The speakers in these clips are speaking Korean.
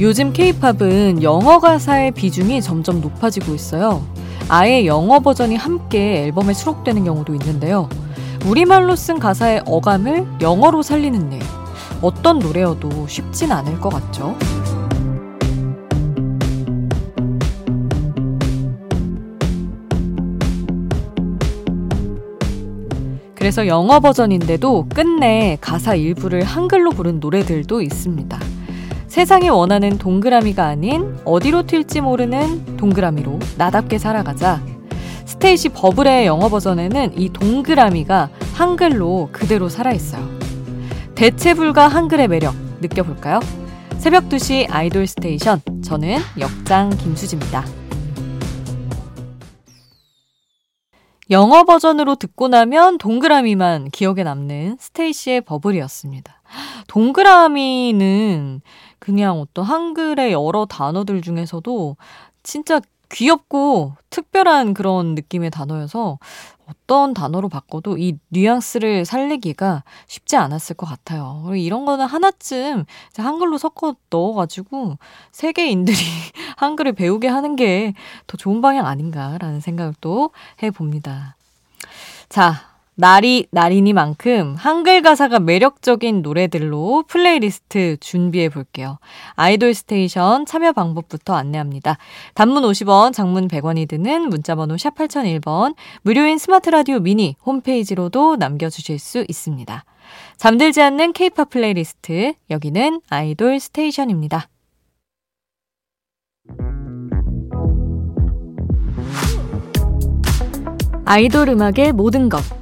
요즘 케이팝은 영어 가사의 비중이 점점 높아지고 있어요. 아예 영어 버전이 함께 앨범에 수록되는 경우도 있는데요. 우리말로 쓴 가사의 어감을 영어로 살리는 일. 어떤 노래여도 쉽진 않을 것 같죠? 그래서 영어 버전인데도 끝내 가사 일부를 한글로 부른 노래들도 있습니다. 세상이 원하는 동그라미가 아닌 어디로 튈지 모르는 동그라미로 나답게 살아가자. 스테이시 버블의 영어 버전에는 이 동그라미가 한글로 그대로 살아있어요. 대체 불가 한글의 매력 느껴볼까요? 새벽 2시 아이돌 스테이션. 저는 역장 김수지입니다. 영어 버전으로 듣고 나면 동그라미만 기억에 남는 스테이시의 버블이었습니다. 동그라미는 그냥 어떤 한글의 여러 단어들 중에서도 진짜 귀엽고 특별한 그런 느낌의 단어여서 어떤 단어로 바꿔도 이 뉘앙스를 살리기가 쉽지 않았을 것 같아요. 그리고 이런 거는 하나쯤 한글로 섞어 넣어가지고 세계인들이 한글을 배우게 하는 게 더 좋은 방향 아닌가라는 생각을 또 해봅니다. 자, 날이 날이니만큼 한글 가사가 매력적인 노래들로 플레이리스트 준비해 볼게요. 아이돌 스테이션 참여 방법부터 안내합니다. 단문 50원, 장문 100원이 드는 문자번호 샵 8001번, 무료인 스마트 라디오 미니 홈페이지로도 남겨주실 수 있습니다. 잠들지 않는 케이팝 플레이리스트, 여기는 아이돌 스테이션입니다. 아이돌 음악의 모든 것.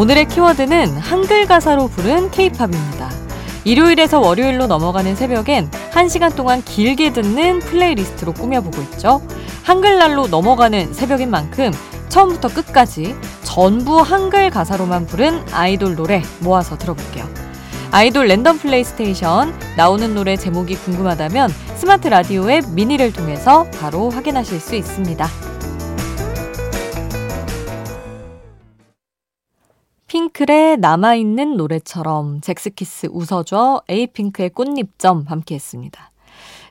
오늘의 키워드는 한글 가사로 부른 케이팝입니다. 일요일에서 월요일로 넘어가는 새벽엔 1시간 동안 길게 듣는 플레이리스트로 꾸며보고 있죠. 한글날로 넘어가는 새벽인 만큼 처음부터 끝까지 전부 한글 가사로만 부른 아이돌 노래 모아서 들어볼게요. 아이돌 랜덤 플레이 스테이션 나오는 노래 제목이 궁금하다면 스마트 라디오 앱 미니를 통해서 바로 확인하실 수 있습니다. 핑클의 남아있는 노래처럼 잭스키스 웃어줘 에이핑크의 꽃잎점 함께 했습니다.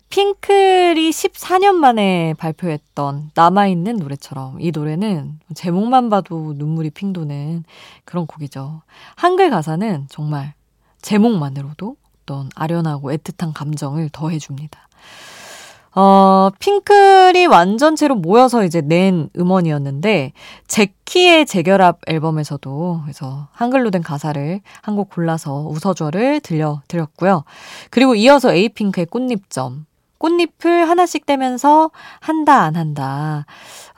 핑클이 14년 만에 발표했던 남아있는 노래처럼 이 노래는 제목만 봐도 눈물이 핑 도는 그런 곡이죠. 한글 가사는 정말 제목만으로도 어떤 아련하고 애틋한 감정을 더해줍니다. 어, 핑클이 완전체로 모여서 이제 낸 음원이었는데, 젝키의 재결합 앨범에서도, 그래서 한글로 된 가사를 한 곡 골라서 웃어줘를 들려드렸고요. 그리고 이어서 에이핑크의 꽃잎점. 꽃잎을 하나씩 떼면서 한다, 안 한다.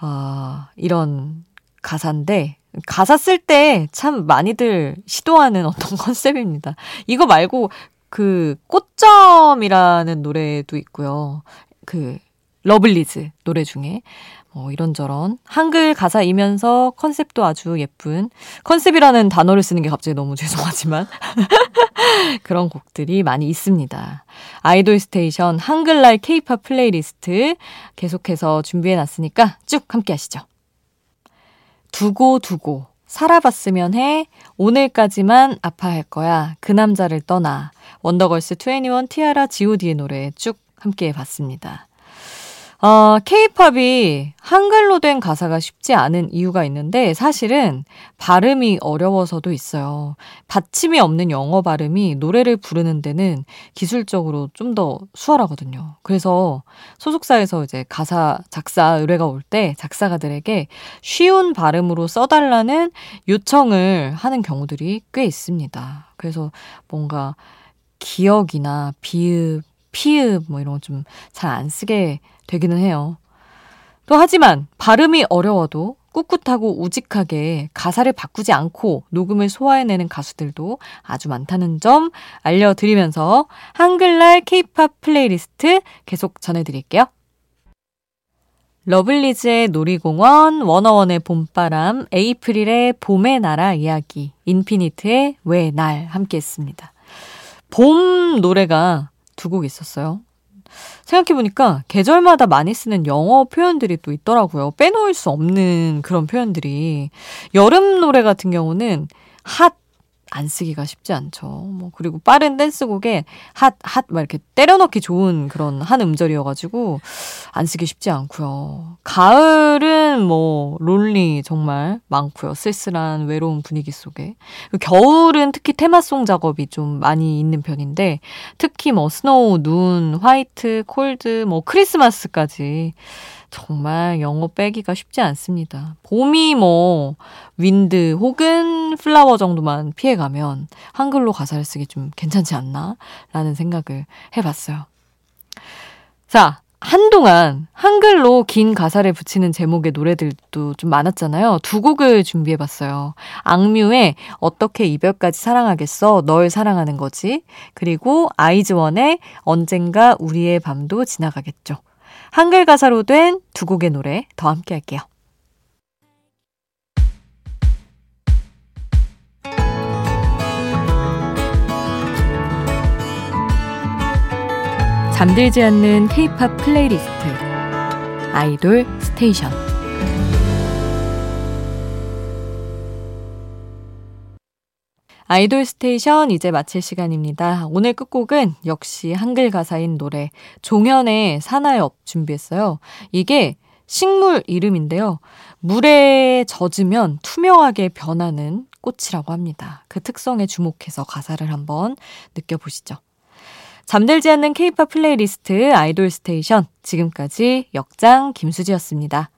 어, 이런 가사인데, 가사 쓸 때 참 많이들 시도하는 어떤 컨셉입니다. 이거 말고 그 꽃점이라는 노래도 있고요. 그 러블리즈 노래 중에 뭐 이런저런 한글 가사이면서 컨셉도 아주 예쁜 컨셉이라는 단어를 쓰는 게 갑자기 너무 죄송하지만 그런 곡들이 많이 있습니다. 아이돌 스테이션 한글날 케이팝 플레이리스트 계속해서 준비해 놨으니까 쭉 함께 하시죠. 두고 두고 살아봤으면 해 오늘까지만 아파할 거야 그 남자를 떠나 원더걸스 21 티아라 god의 노래 쭉 함께 해봤습니다. 어, 케이팝이 한글로 된 가사가 쉽지 않은 이유가 있는데 사실은 발음이 어려워서도 있어요. 받침이 없는 영어 발음이 노래를 부르는 데는 기술적으로 좀 더 수월하거든요. 그래서 소속사에서 이제 가사 작사 의뢰가 올 때 작사가들에게 쉬운 발음으로 써달라는 요청을 하는 경우들이 꽤 있습니다. 그래서 뭔가 기역이나 비읍, 피읖 뭐 이런 거 좀 잘 안 쓰게 되기는 해요. 또 하지만 발음이 어려워도 꿋꿋하고 우직하게 가사를 바꾸지 않고 녹음을 소화해내는 가수들도 아주 많다는 점 알려드리면서 한글날 케이팝 플레이리스트 계속 전해드릴게요. 러블리즈의 놀이공원, 워너원의 봄바람, 에이프릴의 봄의 나라 이야기, 인피니트의 왜 날 함께 했습니다. 봄 노래가 두 곡 있었어요. 생각해보니까 계절마다 많이 쓰는 영어 표현들이 또 있더라고요. 빼놓을 수 없는 그런 표현들이. 여름 노래 같은 경우는 핫, 안 쓰기가 쉽지 않죠. 뭐, 그리고 빠른 댄스곡에 핫, 핫, 막 이렇게 때려넣기 좋은 그런 한 음절이어가지고 안 쓰기 쉽지 않고요. 가을은 뭐, 롤리 정말 많고요. 쓸쓸한 외로운 분위기 속에. 겨울은 특히 테마송 작업이 좀 많이 있는 편인데, 특히 뭐, snow, 눈, white, cold, 뭐, 크리스마스까지 정말 영어 빼기가 쉽지 않습니다. 봄이 뭐 wind 혹은 flower 정도만 피해가면 한글로 가사를 쓰기 좀 괜찮지 않나? 라는 생각을 해봤어요. 자, 한동안 한글로 긴 가사를 붙이는 제목의 노래들도 좀 많았잖아요. 두 곡을 준비해봤어요. 악뮤의 어떻게 이별까지 사랑하겠어? 널 사랑하는 거지. 그리고 아이즈원의 언젠가 우리의 밤도 지나가겠죠. 한글 가사로 된 두 곡의 노래 더 함께 할게요. 잠들지 않는 K-팝 플레이리스트 아이돌 스테이션 아이돌 스테이션 이제 마칠 시간입니다. 오늘 끝곡은 역시 한글 가사인 노래 종현의 산하엽 준비했어요. 이게 식물 이름인데요. 물에 젖으면 투명하게 변하는 꽃이라고 합니다. 그 특성에 주목해서 가사를 한번 느껴보시죠. 잠들지 않는 케이팝 플레이리스트 아이돌 스테이션 지금까지 역장 김수지였습니다.